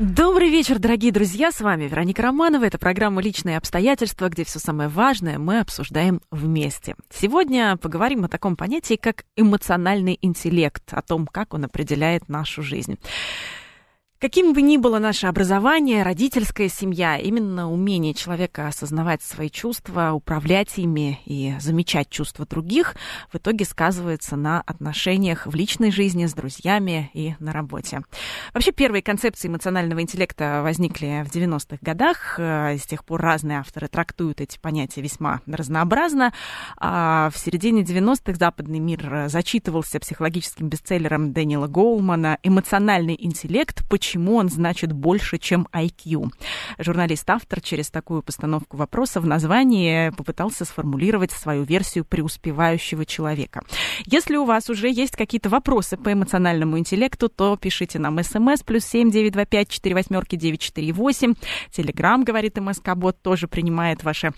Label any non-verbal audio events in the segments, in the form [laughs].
Добрый вечер, дорогие друзья, с вами Вероника Романова. Это программа «Личные обстоятельства», где все самое важное мы обсуждаем вместе. Сегодня поговорим о таком понятии, как эмоциональный интеллект, о том, как он определяет нашу жизнь. Каким бы ни было наше образование, родительская семья, именно умение человека осознавать свои чувства, управлять ими и замечать чувства других, в итоге сказывается на отношениях в личной жизни с друзьями и на работе. Вообще первые концепции эмоционального интеллекта возникли в 90-х годах. Э, с тех пор разные авторы трактуют эти понятия весьма разнообразно. А в середине 90-х западный мир зачитывался психологическим бестселлером Дэниела Гоулмана «Эмоциональный интеллект. Почему почему он значит больше, чем IQ. Журналист-автор через такую постановку вопроса в названии попытался сформулировать свою версию преуспевающего человека. Если у вас уже есть какие-то вопросы по эмоциональному интеллекту, то пишите нам смс плюс семь девять два пять четыре восьмерки девять четыре восемь. Телеграмм, говорит МСК-бот, тоже принимает ваши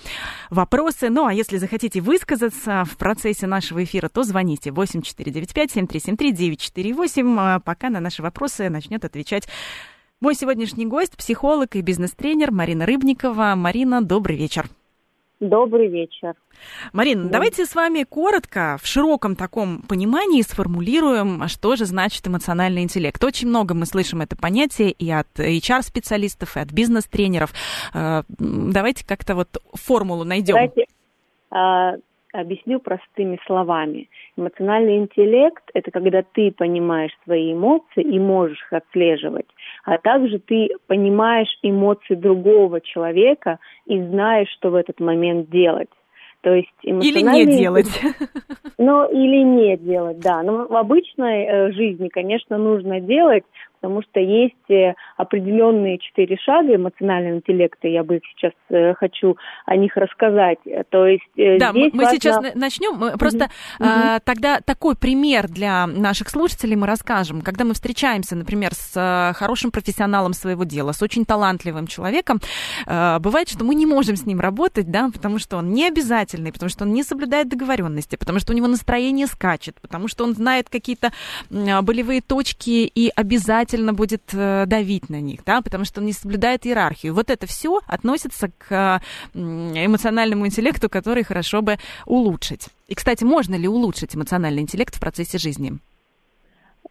вопросы. Ну, а если захотите высказаться в процессе нашего эфира, то звоните 8495 7373 948. Пока на наши вопросы начнет отвечать мой сегодняшний гость – психолог и бизнес-тренер Марина Рыбникова. Марина, добрый вечер. Добрый вечер. Марина, да. давайте с вами коротко, в широком таком понимании сформулируем, что же значит эмоциональный интеллект. Очень много мы слышим это понятие и от HR-специалистов, и от бизнес-тренеров. Э, давайте как-то вот формулу найдем. Давайте а, объясню простыми словами. Эмоциональный интеллект – это когда ты понимаешь свои эмоции и можешь их отслеживать, а также ты понимаешь эмоции другого человека и знаешь, что в этот момент делать. То есть эмоциональный... Или не делать. Ну, или не делать, да. Но в обычной э, жизни, конечно, нужно делать, потому что есть э, определенные четыре шага эмоционального интеллекта, я бы сейчас э, хочу о них рассказать. То есть э, да, мы важно... сейчас начнем. Просто mm-hmm. тогда такой пример для наших слушателей мы расскажем. Когда мы встречаемся, например, с хорошим профессионалом своего дела, с очень талантливым человеком, бывает, что мы не можем с ним работать, да, потому что он не обязательный, потому что он не соблюдает договоренности, потому что у него настроение скачет, потому что он знает какие-то болевые точки и обязательно обязательно будет э, давить на них, да, потому что он не соблюдает иерархию. Вот это все относится к эмоциональному интеллекту, который хорошо бы улучшить. И, кстати, можно ли улучшить эмоциональный интеллект в процессе жизни?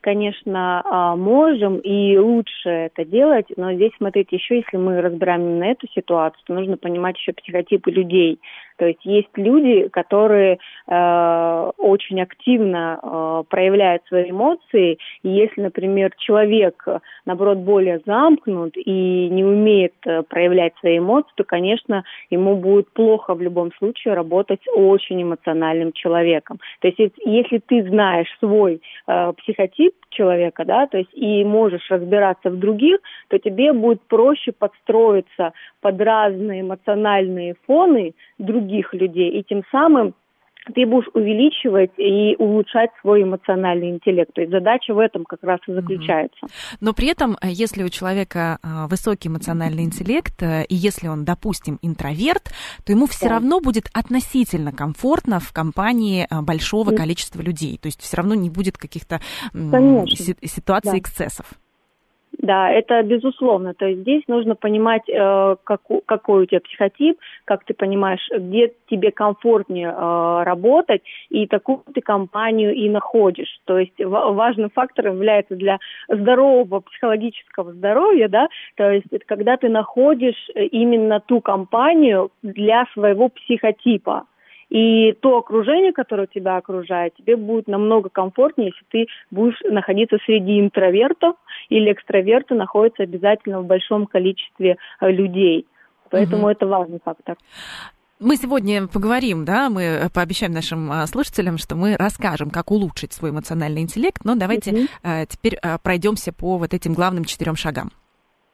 конечно, а, можем и лучше это делать, но здесь, смотрите, еще если мы разбираем именно эту ситуацию, то нужно понимать еще психотипы людей. То есть есть люди, которые э, очень активно э, проявляют свои эмоции, и если, например, человек, наоборот, более замкнут и не умеет э, проявлять свои эмоции, то, конечно, ему будет плохо в любом случае работать очень эмоциональным человеком. То есть если ты знаешь свой э, психотип человека, да, то есть и можешь разбираться в других, то тебе будет проще подстроиться под разные эмоциональные фоны других людей, и тем самым ты будешь увеличивать и улучшать свой эмоциональный интеллект. То есть задача в этом как раз и заключается. Но при этом, э, если у человека э, высокий эмоциональный интеллект, э, и если он, допустим, интроверт, то ему все да. равно будет относительно комфортно в компании большого количества людей. То есть все равно не будет каких-то ситуаций да. эксцессов. Да, это безусловно. То есть здесь нужно понимать, э, как, какой у тебя психотип, как ты понимаешь, где тебе комфортнее э, работать, и такую ты компанию и находишь. То есть важным фактором является для здорового психологического здоровья, да, то есть это когда ты находишь именно ту компанию для своего психотипа. И то окружение, которое тебя окружает, тебе будет намного комфортнее, если ты будешь находиться среди интровертов или экстраверты находятся обязательно в большом количестве э, людей. Поэтому угу. это важный фактор. Мы сегодня поговорим, да, мы пообещаем нашим а, слушателям, что мы расскажем, как улучшить свой эмоциональный интеллект, но давайте угу. теперь пройдемся по вот этим главным четырем шагам.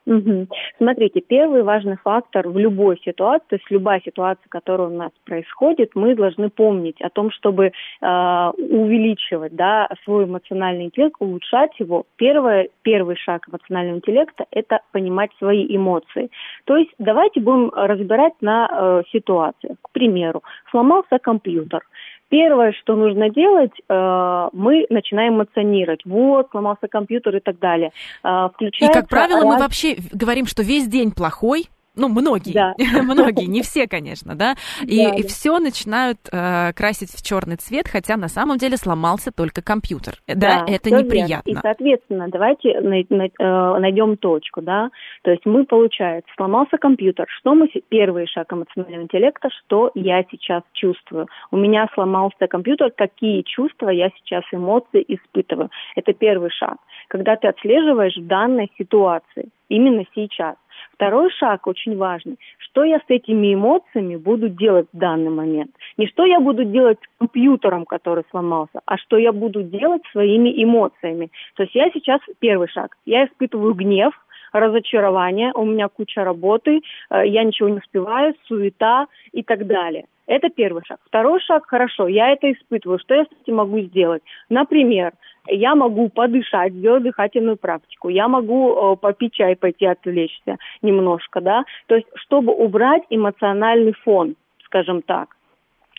Угу. Смотрите, первый важный фактор в любой ситуации, то есть любая ситуация, которая у нас происходит, мы должны помнить о том, чтобы э, увеличивать да, свой эмоциональный интеллект, улучшать его. Первое, первый шаг эмоционального интеллекта – это понимать свои эмоции. То есть давайте будем разбирать на э, ситуации. К примеру, сломался компьютер – Первое, что нужно делать, э, мы начинаем эмоционировать. Вот, сломался компьютер и так далее. Э, и, как правило, мы вообще говорим, что весь день плохой, ну, многие, да. [laughs] многие, не все, конечно, да, и, да, и да. все начинают э, красить в черный цвет, хотя на самом деле сломался только компьютер, да, да это неприятно. Верно. И, соответственно, давайте э, найдем точку, да, то есть мы, получается, сломался компьютер, что мы, первый шаг эмоционального интеллекта, что я сейчас чувствую. У меня сломался компьютер, какие чувства я сейчас, эмоции испытываю. Это первый шаг, когда ты отслеживаешь в данной ситуации, именно сейчас. Второй шаг очень важный. Что я с этими эмоциями буду делать в данный момент? Не что я буду делать с компьютером, который сломался, а что я буду делать своими эмоциями. То есть я сейчас, первый шаг, я испытываю гнев, разочарование, у меня куча работы, э, я ничего не успеваю, суета и так далее. Это первый шаг. Второй шаг, хорошо, я это испытываю, что я с этим могу сделать? Например, я могу подышать, сделать дыхательную практику, я могу э, попить чай, пойти отвлечься немножко, да, то есть чтобы убрать эмоциональный фон, скажем так.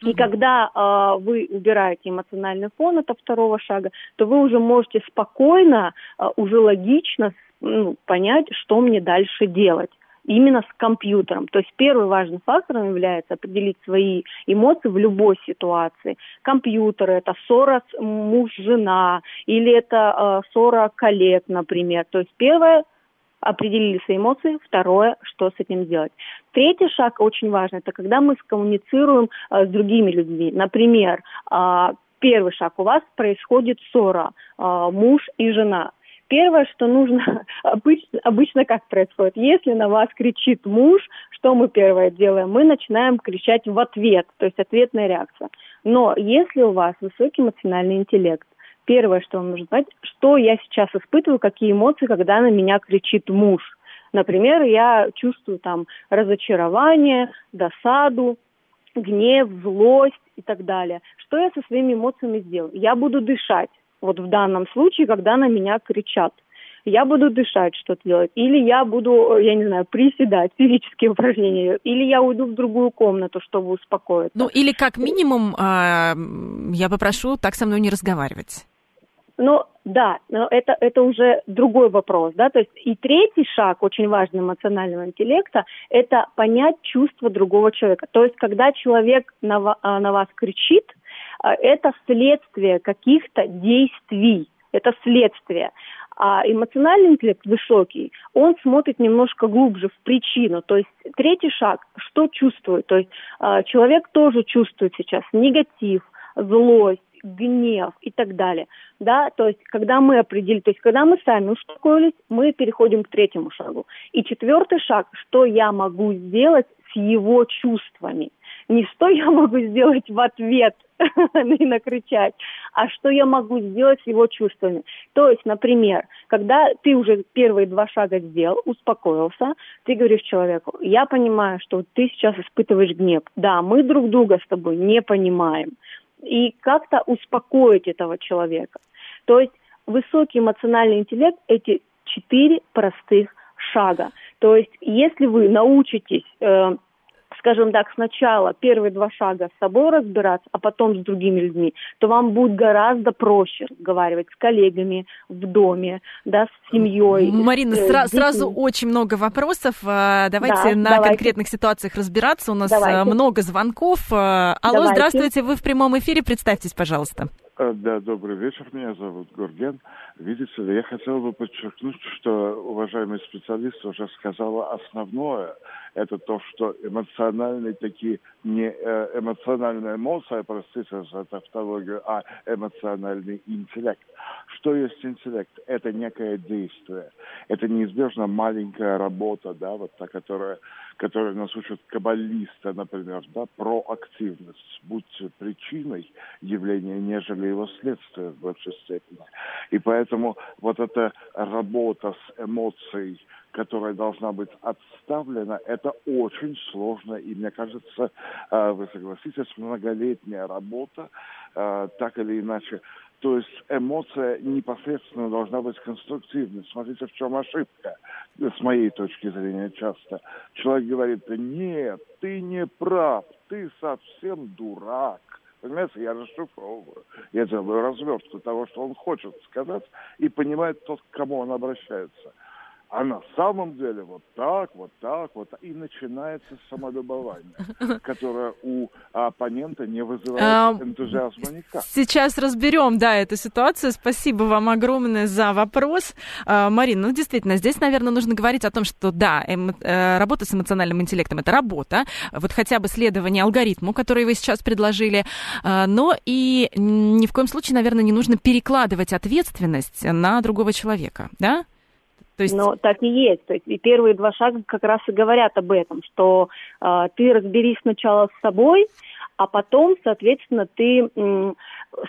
И когда э, вы убираете эмоциональный фон, это второго шага, то вы уже можете спокойно, э, уже логично ну, понять, что мне дальше делать именно с компьютером. То есть первый важный фактор является определить свои эмоции в любой ситуации. Компьютер это ссора муж-жена или это э, ссора коллег, например. То есть первое определили свои эмоции, второе, что с этим делать. Третий шаг очень важный, это когда мы скоммуницируем э, с другими людьми. Например, э, первый шаг у вас происходит ссора э, муж и жена Первое, что нужно, [laughs] обычно, обычно как происходит, если на вас кричит муж, что мы первое делаем? Мы начинаем кричать в ответ, то есть ответная реакция. Но если у вас высокий эмоциональный интеллект, первое, что вам нужно знать, что я сейчас испытываю, какие эмоции, когда на меня кричит муж. Например, я чувствую там разочарование, досаду, гнев, злость и так далее. Что я со своими эмоциями сделаю? Я буду дышать вот в данном случае, когда на меня кричат. Я буду дышать, что-то делать. Или я буду, я не знаю, приседать, физические упражнения. Или я уйду в другую комнату, чтобы успокоиться. Ну, или как минимум, э, я попрошу так со мной не разговаривать. Ну, да, но это, это уже другой вопрос, да, то есть и третий шаг, очень важный эмоционального интеллекта, это понять чувства другого человека. То есть, когда человек на, на вас кричит, а, это следствие каких-то действий, это следствие. А эмоциональный интеллект высокий, он смотрит немножко глубже в причину. То есть третий шаг, что чувствует? То есть э, человек тоже чувствует сейчас негатив, злость, гнев и так далее. Да, то есть, когда мы определили, то есть, когда мы сами успокоились, мы переходим к третьему шагу. И четвертый шаг, что я могу сделать с его чувствами. Не что я могу сделать в ответ [laughs] и накричать, а что я могу сделать с его чувствами. То есть, например, когда ты уже первые два шага сделал, успокоился, ты говоришь человеку, я понимаю, что ты сейчас испытываешь гнев. Да, мы друг друга с тобой не понимаем. И как-то успокоить этого человека. То есть высокий эмоциональный интеллект – эти четыре простых шага. То есть если вы научитесь э, скажем так, сначала первые два шага с собой разбираться, а потом с другими людьми, то вам будет гораздо проще разговаривать с коллегами в доме, да, с семьей. Марина, с, сра- сразу очень много вопросов. А, давайте да, на давайте. конкретных ситуациях разбираться. У нас а, давайте. много звонков. А, алло, давайте. здравствуйте, вы в прямом эфире. Представьтесь, пожалуйста. Да, добрый вечер. Меня зовут Гурген. Видите ли, я хотел бы подчеркнуть, что уважаемый специалист уже сказала основное. Это то, что эмоциональные такие, не э, эмоциональная эмоция, простите за тавтологию, а эмоциональный интеллект. Что есть интеллект? Это некое действие. Это неизбежно маленькая работа, да, вот та, которая, которая нас учат каббалисты, например, да, проактивность. Будь причиной явления, нежели его следствие в большей степени. И поэтому вот эта работа с эмоцией, которая должна быть отставлена, это очень сложно. И мне кажется, э, вы согласитесь, многолетняя работа, э, так или иначе. То есть эмоция непосредственно должна быть конструктивной. Смотрите, в чем ошибка, с моей точки зрения часто. Человек говорит, нет, ты не прав, ты совсем дурак. Понимаете, я расшифровываю. Я делаю развертку того, что он хочет сказать, и понимает тот, к кому он обращается. А на самом деле вот так, вот так, вот и начинается самолюбование, [laughs] которое у оппонента не вызывает а, энтузиазма никак. Сейчас разберем, да, эту ситуацию. Спасибо вам огромное за вопрос. А, Марина, ну действительно, здесь, наверное, нужно говорить о том, что да, эмо, э, работа с эмоциональным интеллектом это работа, вот хотя бы следование алгоритму, который вы сейчас предложили, а, но и ни в коем случае, наверное, не нужно перекладывать ответственность на другого человека, да? То есть... Но так и есть. То есть и первые два шага как раз и говорят об этом, что э, ты разберись сначала с собой, а потом, соответственно, ты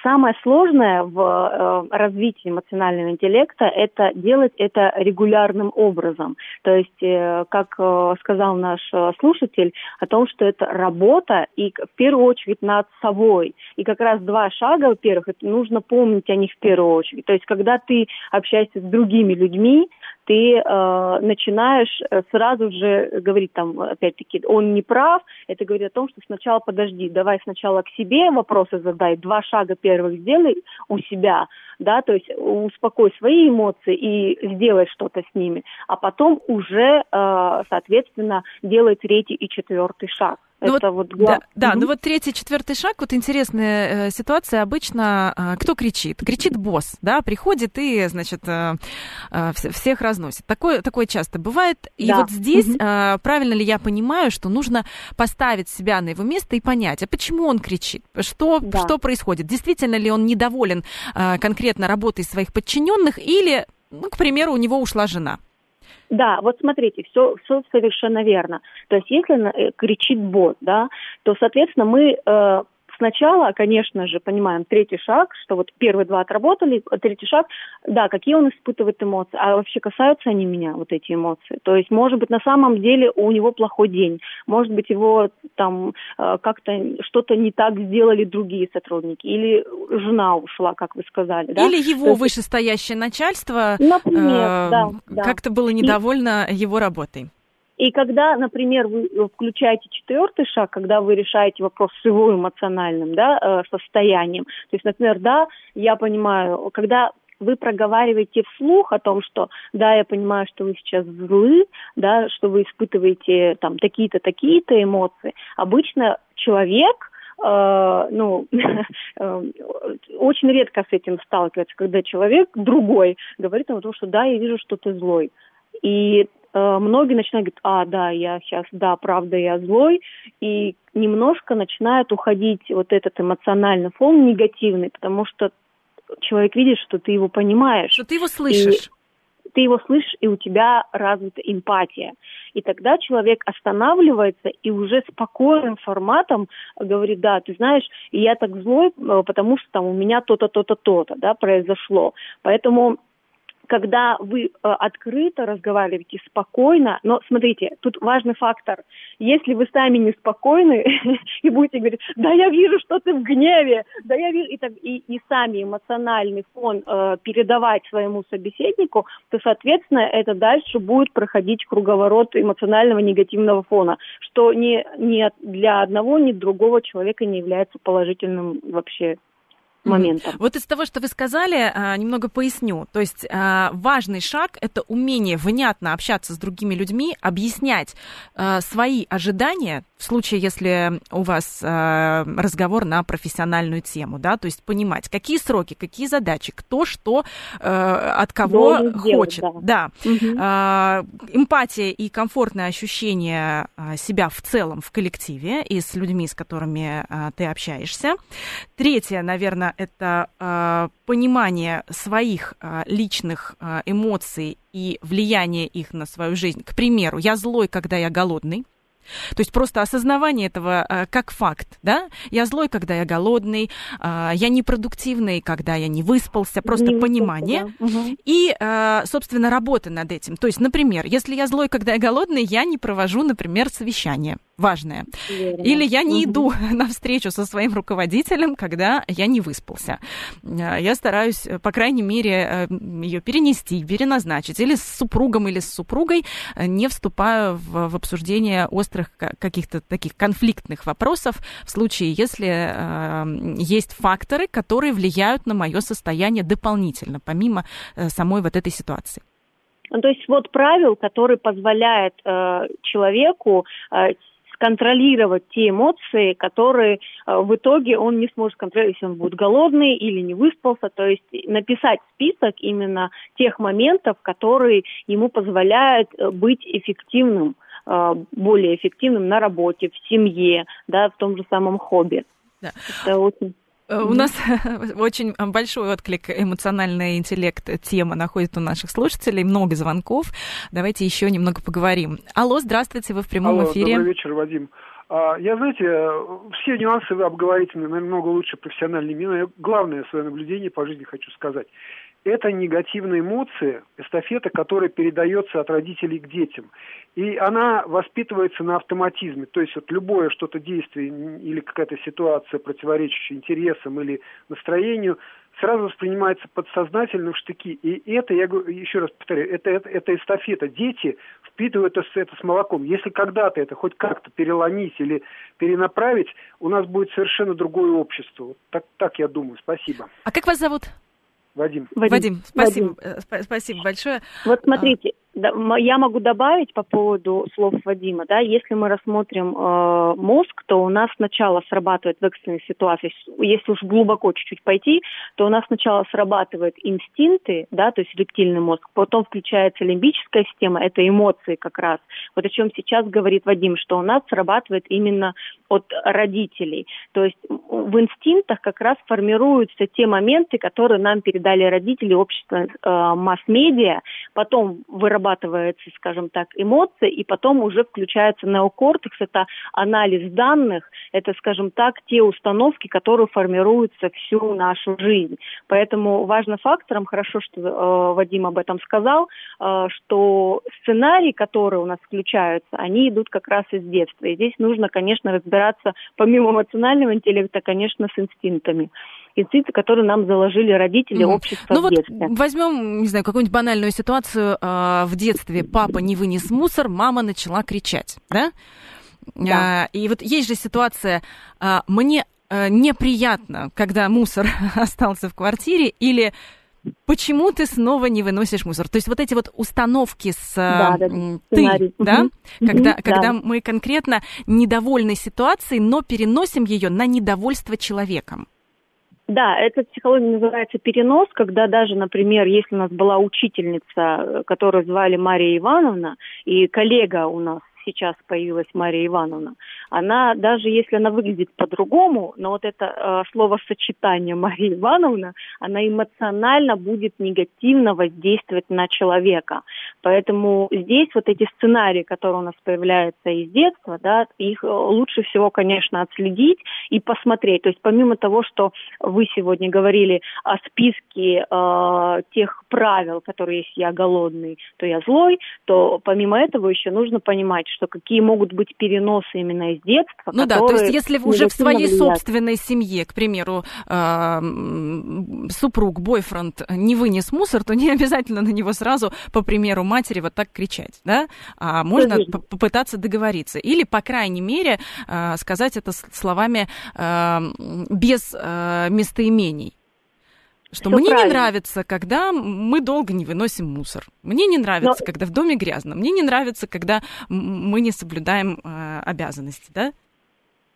самое сложное в э, развитии эмоционального интеллекта это делать это регулярным образом. То есть, э, как э, сказал наш слушатель, о том, что это работа и в первую очередь над собой. И как раз два шага, во-первых, нужно помнить о них в первую очередь. То есть, когда ты общаешься с другими людьми, ты э, начинаешь сразу же говорить там, опять-таки, он не прав, это говорит о том, что сначала подожди, давай сначала к себе вопросы задай, два шага первых сделай у себя, да, то есть успокой свои эмоции и сделай что-то с ними, а потом уже, э, соответственно, делай третий и четвертый шаг. Ну это вот, вот да, да угу. ну вот третий, четвертый шаг, вот интересная э, ситуация. Обычно э, кто кричит? Кричит босс, да, приходит и, значит, э, э, всех разносит. Такое, такое часто бывает. И да. вот здесь, угу. э, правильно ли я понимаю, что нужно поставить себя на его место и понять, а почему он кричит? Что, да. что происходит? Действительно ли он недоволен э, конкретно работой своих подчиненных или, ну, к примеру, у него ушла жена? Да, вот смотрите, все, все совершенно верно. То есть если э, кричит бот, да, то, соответственно, мы э, сначала, конечно же, понимаем третий шаг, что вот первые два отработали, третий шаг, да, какие он испытывает эмоции, а вообще касаются они меня, вот эти эмоции. То есть, может быть, на самом деле у него плохой день, может быть, его там э, как-то что-то не так сделали другие сотрудники, или жена ушла, как вы сказали, да? Или его есть... вышестоящее начальство Например, э, да, как-то было недовольно и... его работой. И когда, например, вы включаете четвертый шаг, когда вы решаете вопрос с его эмоциональным да, э, состоянием, то есть, например, да, я понимаю, когда вы проговариваете вслух о том, что да, я понимаю, что вы сейчас злы, да, что вы испытываете там такие-то, такие-то эмоции. Обычно человек, э, ну, [laughs] э, очень редко с этим сталкивается, когда человек другой говорит о том, что да, я вижу, что ты злой. И Э, многие начинают говорить, а, да, я сейчас, да, правда, я злой, и немножко начинает уходить вот этот эмоциональный фон негативный, потому что человек видит, что ты его понимаешь. Что ты его слышишь. И ты его слышишь, и у тебя развита эмпатия. И тогда человек останавливается и уже спокойным форматом говорит, да, ты знаешь, я так злой, э, потому что там у меня то-то, то-то, то-то, да, произошло. Поэтому когда вы э, открыто разговариваете, спокойно, но смотрите, тут важный фактор. Если вы сами неспокойны [laughs] и будете говорить, да я вижу, что ты в гневе, да я вижу, и, так, и, и сами эмоциональный фон э, передавать своему собеседнику, то, соответственно, это дальше будет проходить круговорот эмоционального негативного фона, что ни, ни для одного, ни другого человека не является положительным вообще моментом. Вот из того, что вы сказали, а, немного поясню. То есть а, важный шаг – это умение внятно общаться с другими людьми, объяснять а, свои ожидания, в случае, если у вас разговор на профессиональную тему, да, то есть понимать, какие сроки, какие задачи, кто что от кого Должен хочет. Сделать, да. да. Угу. Эмпатия и комфортное ощущение себя в целом в коллективе и с людьми, с которыми ты общаешься. Третье, наверное, это э, понимание своих э, личных э, эмоций и влияние их на свою жизнь. К примеру, я злой, когда я голодный. То есть просто осознавание этого э, как факт, да? Я злой, когда я голодный, э, я непродуктивный, когда я не выспался, просто не понимание. Выспался, да. И, э, собственно, работа над этим. То есть, например, если я злой, когда я голодный, я не провожу, например, совещание важное. Верно. Или я не угу. иду [laughs] на встречу со своим руководителем, когда я не выспался. Я стараюсь, по крайней мере, ее перенести, переназначить. Или с супругом, или с супругой не вступаю в, в обсуждение острых острых каких-то таких конфликтных вопросов в случае, если э, есть факторы, которые влияют на мое состояние дополнительно, помимо э, самой вот этой ситуации. Ну, то есть вот правил, который позволяет э, человеку э, контролировать те эмоции, которые э, в итоге он не сможет контролировать, если он будет голодный или не выспался. То есть написать список именно тех моментов, которые ему позволяют э, быть эффективным более эффективным на работе, в семье, да, в том же самом хобби. Да. Это очень э, у нас [laughs] очень большой отклик эмоциональный интеллект тема находит у наших слушателей, много звонков. Давайте еще немного поговорим. Алло, здравствуйте, вы в прямом Алло, эфире. Добрый вечер, Вадим. А, я, знаете, все нюансы вы обговорите намного лучше профессиональными. Но главное свое наблюдение по жизни хочу сказать это негативные эмоции, эстафета, которая передается от родителей к детям. И она воспитывается на автоматизме. То есть вот любое что-то действие или какая-то ситуация, противоречащая интересам или настроению, сразу воспринимается подсознательно в штыки. И это, я еще раз повторяю, это, это, это эстафета. Дети впитывают это, это с молоком. Если когда-то это хоть как-то переломить или перенаправить, у нас будет совершенно другое общество. Так, так я думаю. Спасибо. А как вас зовут? Вадим. Вадим, Вадим спасибо, Вадим. Э, спасибо большое. Вот смотрите, я могу добавить по поводу слов Вадима, да, если мы рассмотрим э, мозг, то у нас сначала срабатывает в экстренной ситуации, если уж глубоко чуть-чуть пойти, то у нас сначала срабатывают инстинкты, да, то есть рептильный мозг, потом включается лимбическая система, это эмоции как раз. Вот о чем сейчас говорит Вадим, что у нас срабатывает именно от родителей. То есть в инстинктах как раз формируются те моменты, которые нам передали родители, общество, э, масс-медиа, потом вырабатываются обрабатывается, скажем так, эмоции, и потом уже включается неокортекс, это анализ данных, это, скажем так, те установки, которые формируются всю нашу жизнь. Поэтому важным фактором, хорошо, что э, Вадим об этом сказал, э, что сценарии, которые у нас включаются, они идут как раз из детства. И здесь нужно, конечно, разбираться помимо эмоционального интеллекта, конечно, с инстинктами инстинкты, которые нам заложили родители, mm. общество ну в детстве. Вот возьмем, не знаю, какую-нибудь банальную ситуацию. Э, в детстве папа не вынес мусор, мама начала кричать, да? да. Э, и вот есть же ситуация, э, мне э, неприятно, когда мусор [laughs] остался в квартире, или Почему ты снова не выносишь мусор? То есть вот эти вот установки с да, да, ты, да, угу. когда, угу, когда да. мы конкретно недовольны ситуацией, но переносим ее на недовольство человеком. Да, эта психология называется перенос, когда даже, например, если у нас была учительница, которую звали Мария Ивановна, и коллега у нас сейчас появилась Мария Ивановна, она, даже если она выглядит по-другому, но вот это э, словосочетание Мария Ивановна, она эмоционально будет негативно воздействовать на человека. Поэтому здесь вот эти сценарии, которые у нас появляются из детства, да, их э, лучше всего, конечно, отследить и посмотреть. То есть помимо того, что вы сегодня говорили о списке э, тех правил, которые если я голодный, то я злой, то помимо этого еще нужно понимать, что какие могут быть переносы именно из детства. Ну да, то есть если уже в своей влияют. собственной семье, к примеру, э, супруг, бойфренд не вынес мусор, то не обязательно на него сразу, по примеру матери, вот так кричать, да? А можно попытаться договориться. Или, по крайней мере, э, сказать это словами э, без э, местоимений. Что Все мне правильно. не нравится, когда мы долго не выносим мусор. Мне не нравится, Но... когда в доме грязно. Мне не нравится, когда мы не соблюдаем э, обязанности, да?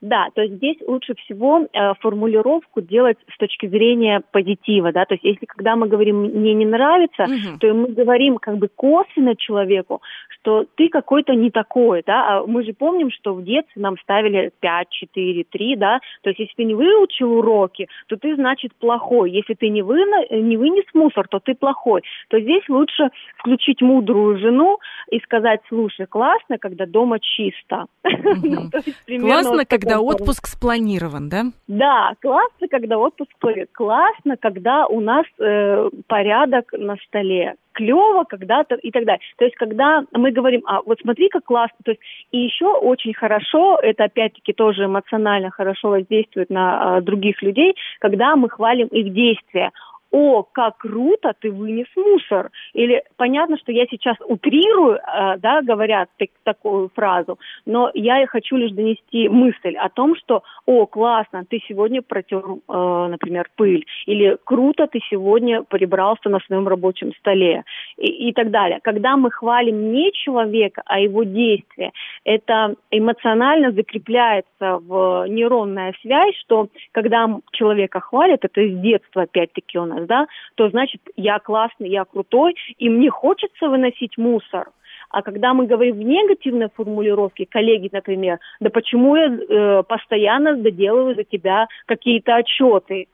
Да, то есть здесь лучше всего э, формулировку делать с точки зрения позитива, да, то есть если когда мы говорим «мне не нравится», угу. то мы говорим как бы косвенно человеку, что ты какой-то не такой, да, а мы же помним, что в детстве нам ставили 5, 4, 3, да, то есть если ты не выучил уроки, то ты, значит, плохой, если ты не, вы, не вынес мусор, то ты плохой, то здесь лучше включить мудрую жену и сказать, слушай, классно, когда дома чисто. [laughs] Ну, классно, когда отпуск спланирован, да? Да, классно, когда отпуск спланирован. Классно, когда у нас э, порядок на столе клево когда-то и так далее. То есть, когда мы говорим, а вот смотри, как классно, то есть, и еще очень хорошо, это опять-таки тоже эмоционально хорошо воздействует на а, других людей, когда мы хвалим их действия о, как круто, ты вынес мусор. Или понятно, что я сейчас утрирую, э, да, говорят так, такую фразу, но я хочу лишь донести мысль о том, что, о, классно, ты сегодня протер, э, например, пыль, или круто, ты сегодня прибрался на своем рабочем столе, и, и так далее. Когда мы хвалим не человека, а его действия, это эмоционально закрепляется в нейронная связь, что когда человека хвалят, это с детства опять-таки у нас, да, то значит я классный, я крутой, и мне хочется выносить мусор. А когда мы говорим в негативной формулировке, коллеги, например, да почему я э, постоянно доделываю за тебя какие-то отчеты,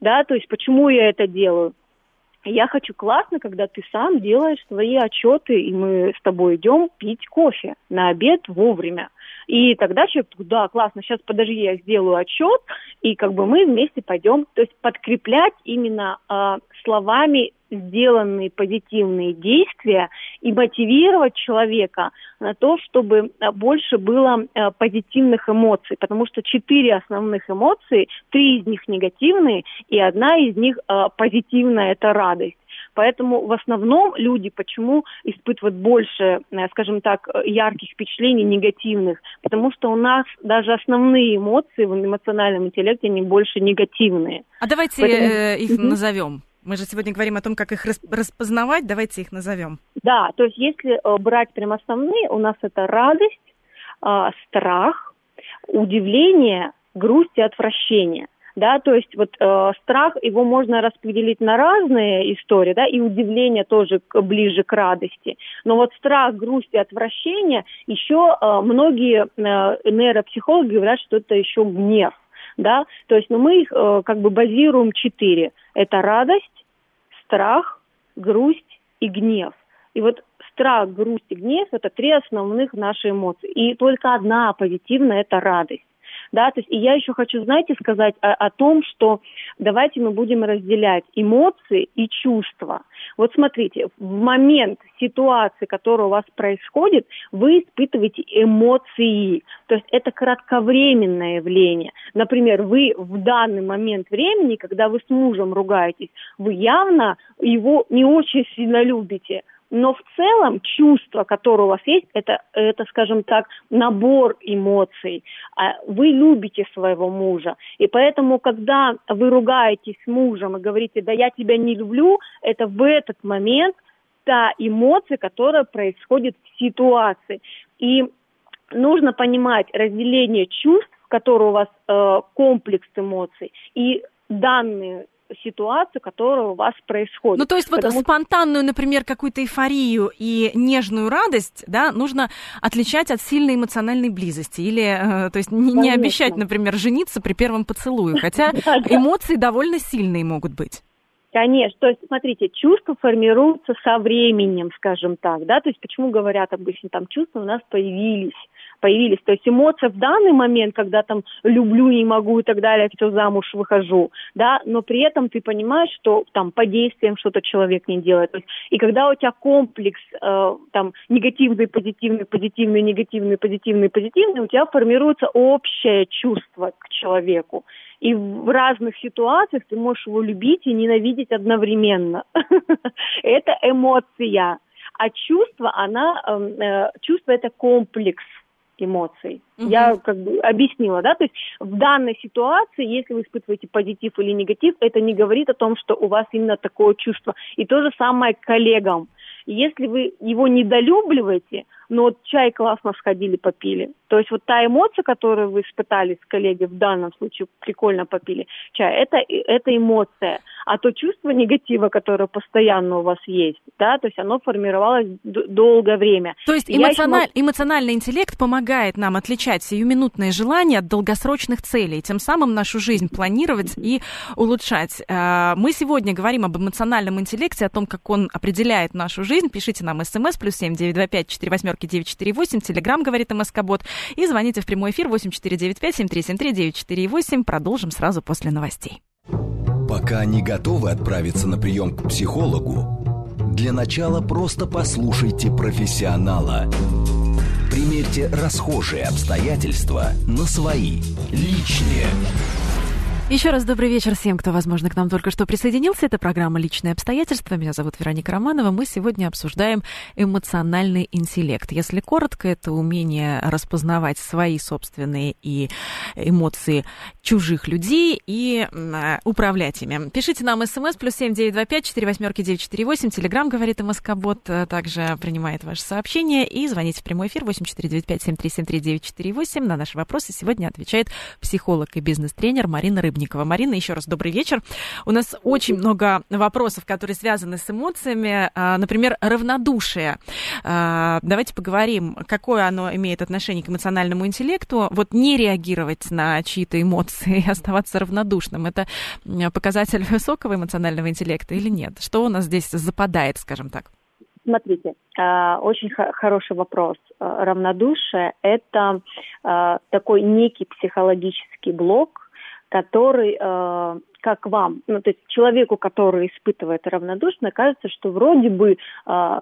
да, то есть почему я это делаю? Я хочу классно, когда ты сам делаешь свои отчеты, и мы с тобой идем пить кофе на обед вовремя. И тогда человек, да, классно, сейчас подожди, я сделаю отчет, и как бы мы вместе пойдем, то есть подкреплять именно э, словами сделанные позитивные действия и мотивировать человека на то, чтобы а, больше было э, позитивных эмоций, потому что четыре основных эмоции, три из них негативные, и одна из них позитивная – это радость. Поэтому в основном люди почему испытывают больше, э, скажем так, ярких впечатлений негативных? Потому что у нас даже основные эмоции в эмоциональном интеллекте, они больше негативные. А давайте Поэтому... э, их назовем. Мы же сегодня говорим о том, как их распознавать. Давайте их назовем. Да, то есть если э, брать прям основные, у нас это радость, э, страх, удивление, грусть и отвращение да, то есть вот э, страх, его можно распределить на разные истории, да, и удивление тоже к, ближе к радости. Но вот страх, грусть и отвращение, еще э, многие э, нейропсихологи говорят, что это еще гнев, да, то есть, ну, мы их э, как бы базируем четыре. Это радость, страх, грусть и гнев. И вот страх, грусть и гнев – это три основных наши эмоции. И только одна позитивная – это радость да, то есть и я еще хочу, знаете, сказать о, о том, что давайте мы будем разделять эмоции и чувства. Вот смотрите, в момент ситуации, которая у вас происходит, вы испытываете эмоции, то есть это кратковременное явление. Например, вы в данный момент времени, когда вы с мужем ругаетесь, вы явно его не очень сильно любите, но в целом чувство, которое у вас есть, это, это, скажем так, набор эмоций. А вы любите своего мужа. И поэтому, когда вы ругаетесь с мужем и говорите, да я тебя не люблю, это в этот момент та эмоция, которая происходит в ситуации. И нужно понимать разделение чувств, которые у вас э, комплекс эмоций, и данные ситуацию, которая у вас происходит. Ну, то есть Потому... вот спонтанную, например, какую-то эйфорию и нежную радость, да, нужно отличать от сильной эмоциональной близости. Или, э, то есть не, не обещать, например, жениться при первом поцелуе, [laughs] хотя эмоции довольно сильные могут быть. Конечно, то есть, смотрите, чувства формируются со временем, скажем так, да, то есть почему говорят обычно, там, чувства у нас появились, появились. То есть эмоция в данный момент, когда там люблю, не могу и так далее, все замуж выхожу, да, но при этом ты понимаешь, что там по действиям что-то человек не делает. То есть, и когда у тебя комплекс э, там негативный, позитивный, позитивный, негативный, позитивный, позитивный, у тебя формируется общее чувство к человеку. И в разных ситуациях ты можешь его любить и ненавидеть одновременно. [laughs] Это эмоция. А чувство, она, эм, э, чувство это комплекс эмоций. Угу. Я как бы объяснила, да, то есть в данной ситуации, если вы испытываете позитив или негатив, это не говорит о том, что у вас именно такое чувство. И то же самое к коллегам. Если вы его недолюбливаете, но вот чай классно сходили, попили. То есть вот та эмоция, которую вы испытали с коллегой в данном случае, прикольно попили чай, это, это эмоция. А то чувство негатива, которое постоянно у вас есть, да, то есть оно формировалось долгое время. То есть эмоциональ... еще... эмоциональный интеллект помогает нам отличать сиюминутные желания от долгосрочных целей, тем самым нашу жизнь планировать и улучшать. Э, мы сегодня говорим об эмоциональном интеллекте, о том, как он определяет нашу жизнь. Пишите нам смс плюс семь девять два пять четыре восьмерки четыре восемь, телеграмм говорит МСК-бот, и звоните в прямой эфир восемь четыре девять пять семь три семь три девять четыре восемь. Продолжим сразу после новостей. Пока не готовы отправиться на прием к психологу, для начала просто послушайте профессионала. Примерьте расхожие обстоятельства на свои, личные. Еще раз добрый вечер всем, кто, возможно, к нам только что присоединился. Это программа «Личные обстоятельства». Меня зовут Вероника Романова. Мы сегодня обсуждаем эмоциональный интеллект. Если коротко, это умение распознавать свои собственные и эмоции чужих людей и управлять ими. Пишите нам смс плюс семь девять два пять четыре восьмерки девять четыре восемь. Телеграмм говорит МСК Бот э, также принимает ваши сообщения и звоните в прямой эфир восемь четыре девять пять семь три семь три девять четыре восемь. На наши вопросы сегодня отвечает психолог и бизнес-тренер Марина Рыб Рыбникова. Марина, еще раз добрый вечер. У нас очень много вопросов, которые связаны с эмоциями. А, например, равнодушие. А, давайте поговорим, какое оно имеет отношение к эмоциональному интеллекту. Вот не реагировать на чьи-то эмоции и оставаться равнодушным. Это показатель [laughs] высокого эмоционального интеллекта или нет? Что у нас здесь западает, скажем так? Смотрите, а, очень хороший вопрос. Равнодушие – это такой некий психологический блок, который э, как вам, ну, то есть человеку, который испытывает равнодушно, кажется, что вроде бы э,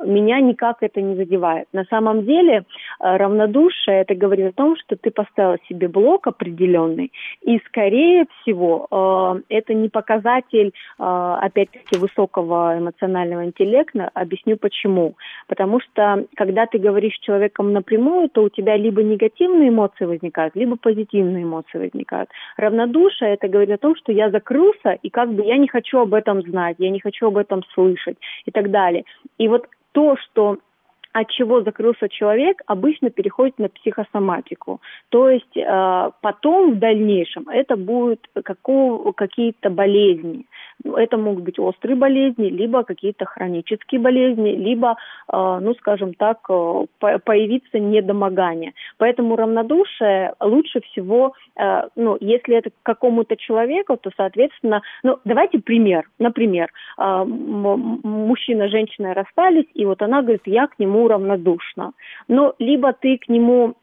меня никак это не задевает. На самом деле э, равнодушие это говорит о том, что ты поставил себе блок определенный, и скорее всего э, это не показатель, э, опять-таки, высокого эмоционального интеллекта. Объясню почему. Потому что когда ты говоришь с человеком напрямую, то у тебя либо негативные эмоции возникают, либо позитивные эмоции возникают. Равнодушие это говорит о том, что я закрыл закрылся, и как бы я не хочу об этом знать, я не хочу об этом слышать и так далее. И вот то, что от чего закрылся человек, обычно переходит на психосоматику. То есть э, потом в дальнейшем это будут какие-то болезни. Ну, это могут быть острые болезни, либо какие-то хронические болезни, либо, э, ну, скажем так, э, появиться недомогание. Поэтому равнодушие лучше всего, э, ну, если это к какому-то человеку, то, соответственно, ну, давайте пример. Например, мужчина женщина расстались, и вот она говорит, я к нему равнодушна. Но либо ты к нему,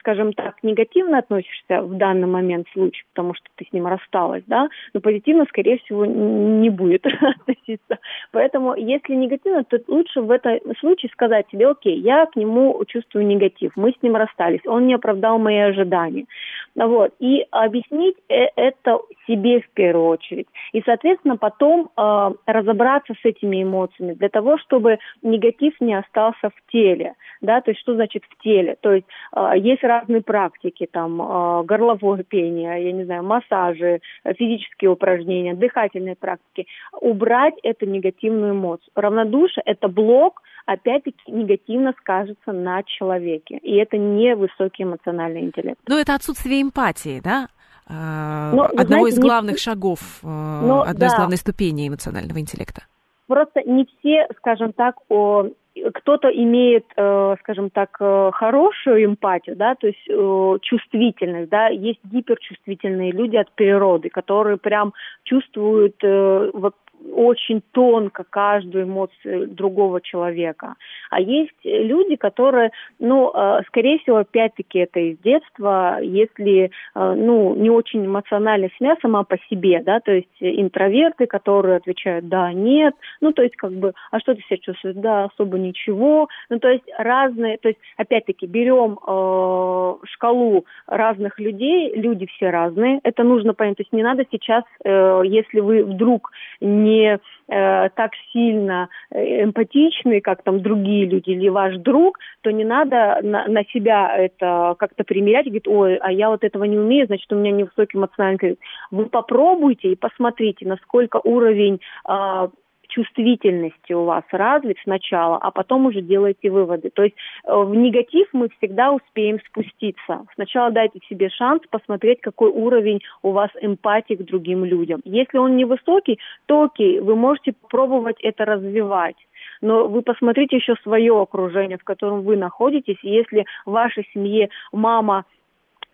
скажем так, негативно относишься в данный момент случае, потому что ты с ним рассталась, да, но позитивно, скорее всего, не будет [laughs] относиться. Поэтому, если негативно, то лучше в этом случае сказать себе, окей, я к нему чувствую негатив, мы с ним расстались, он не оправдал мои ожидания. Вот. И объяснить э, это себе в первую очередь. И, соответственно, потом э, разобраться с этими эмоциями для того, чтобы негатив не остался в теле. Да? То есть что значит в теле? То есть э, есть разные практики, там э, горловое пение, я не знаю, массажи, физические упражнения, дыхательные практики. Убрать эту негативную эмоцию. Равнодушие – это блок, опять-таки негативно скажется на человеке. И это не высокий эмоциональный интеллект. Но это отсутствие эмпатии, да? А, но, одного знаете, из главных не... шагов, но, одной да. из главных ступеней эмоционального интеллекта. Просто не все, скажем так, о кто-то имеет, э, скажем так, э, хорошую эмпатию, да, то есть э, чувствительность, да, есть гиперчувствительные люди от природы, которые прям чувствуют вот очень тонко каждую эмоцию другого человека. А есть люди, которые, ну, э, скорее всего, опять-таки это из детства, если, э, ну, не очень эмоциональная семья сама по себе, да, то есть интроверты, которые отвечают «да», «нет», ну, то есть как бы «а что ты себя чувствуешь?» «Да, особо ничего», ну, то есть разные, то есть опять-таки берем э, шкалу разных людей, люди все разные, это нужно понять, то есть не надо сейчас, э, если вы вдруг не не э, так сильно э, эмпатичный, как там другие люди или ваш друг, то не надо на, на себя это как-то примерять и говорить, ой, а я вот этого не умею, значит, у меня невысокий эмоциональный. Вы попробуйте и посмотрите, насколько уровень э, чувствительности у вас развит сначала, а потом уже делаете выводы. То есть э, в негатив мы всегда успеем спуститься. Сначала дайте себе шанс посмотреть, какой уровень у вас эмпатии к другим людям. Если он невысокий, то окей, вы можете попробовать это развивать но вы посмотрите еще свое окружение, в котором вы находитесь. Если в вашей семье мама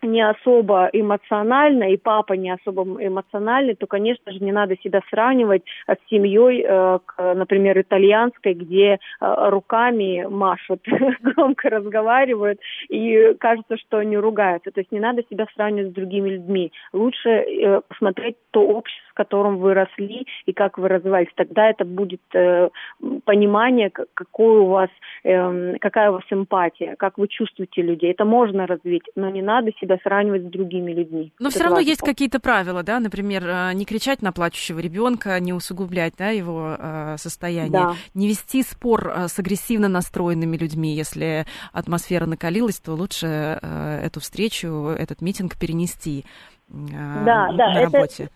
не особо эмоционально, и папа не особо эмоциональный, то, конечно же, не надо себя сравнивать с семьей, э, например, итальянской, где э, руками машут, [laughs] громко разговаривают, и кажется, что они ругаются. То есть не надо себя сравнивать с другими людьми. Лучше э, посмотреть то общество, в котором вы росли, и как вы развивались. Тогда это будет понимание, какой у вас, эм, какая у вас эмпатия, как вы чувствуете людей. Это можно развить, но не надо себя себя сравнивать с другими людьми. Но все равно есть какие-то правила, да, например, э, не кричать на плачущего ребенка, не усугублять, да, его э, состояние, да. не вести спор э, с агрессивно настроенными людьми, если атмосфера накалилась, то лучше эту встречу, этот митинг перенести да, на да, работе. Это...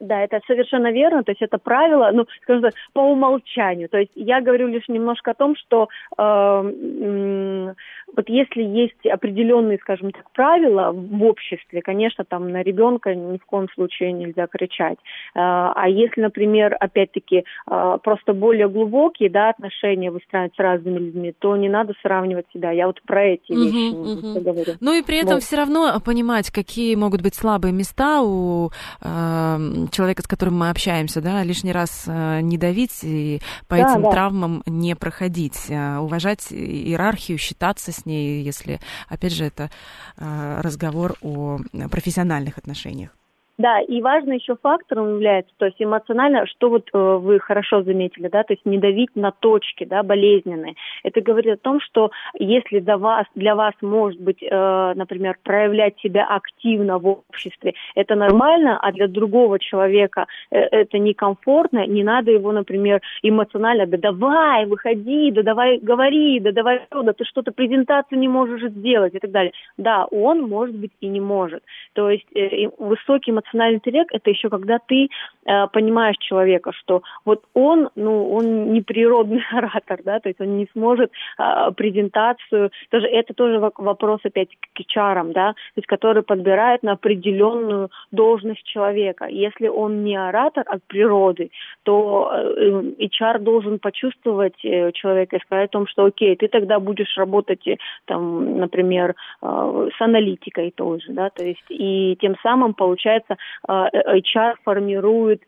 Да, это совершенно верно, то есть это правило, ну, скажем так, по умолчанию. То есть я говорю лишь немножко о том, что э, вот если есть определенные, скажем так, правила в обществе, конечно, там на ребенка ни в коем случае нельзя кричать. Э, а если, например, опять-таки э, просто более глубокие, да, отношения выстраивать с разными людьми, то не надо сравнивать себя. Я вот про эти вещи uh-huh, uh-huh. говорю. Ну и при этом вот. все равно понимать, какие могут быть слабые места у э, человека, с которым мы общаемся, да, лишний раз э, не давить и по да, этим да. травмам не проходить, а уважать иерархию, считаться с ней, если, опять же, это э, разговор о профессиональных отношениях. Да, и важный еще фактором является, то есть эмоционально, что вот э, вы хорошо заметили, да, то есть не давить на точки, да, болезненные. Это говорит о том, что если для вас, для вас может быть, э, например, проявлять себя активно в обществе, это нормально, а для другого человека э, это некомфортно, не надо его, например, эмоционально, да давай, выходи, да давай говори, да давай, да ты что-то презентацию не можешь сделать и так далее. Да, он, может быть, и не может. То есть э, высокий интеллект это еще когда ты э, понимаешь человека, что вот он, ну, он не природный [laughs] оратор, да, то есть он не сможет э, презентацию, тоже это тоже вопрос опять к HR, да, то есть который подбирает на определенную должность человека. Если он не оратор от природы, то э, HR должен почувствовать э, человека и сказать о том, что окей, ты тогда будешь работать, э, там, например, э, с аналитикой тоже, да, то есть и тем самым получается HR э, формирует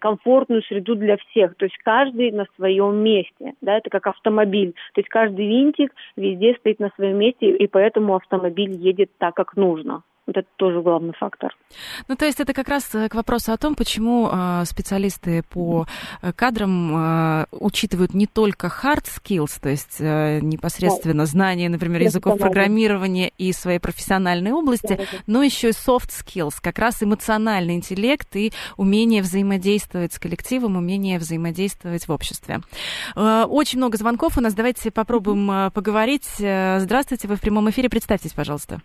комфортную среду для всех. То есть каждый на своем месте. Да, это как автомобиль. То есть каждый винтик везде стоит на своем месте, и поэтому автомобиль едет так, как нужно. Вот это тоже главный фактор. Ну, то есть это как раз э, к вопросу о том, почему э, специалисты по э, кадрам учитывают не только hard skills, то есть непосредственно да. знание, например, языков программирования и своей профессиональной области, но еще и soft skills, как раз эмоциональный интеллект и умение взаимодействовать с коллективом, умение взаимодействовать в обществе. Очень много звонков у нас. Давайте попробуем поговорить. Здравствуйте, вы в прямом эфире. Представьтесь, пожалуйста.